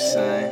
sign.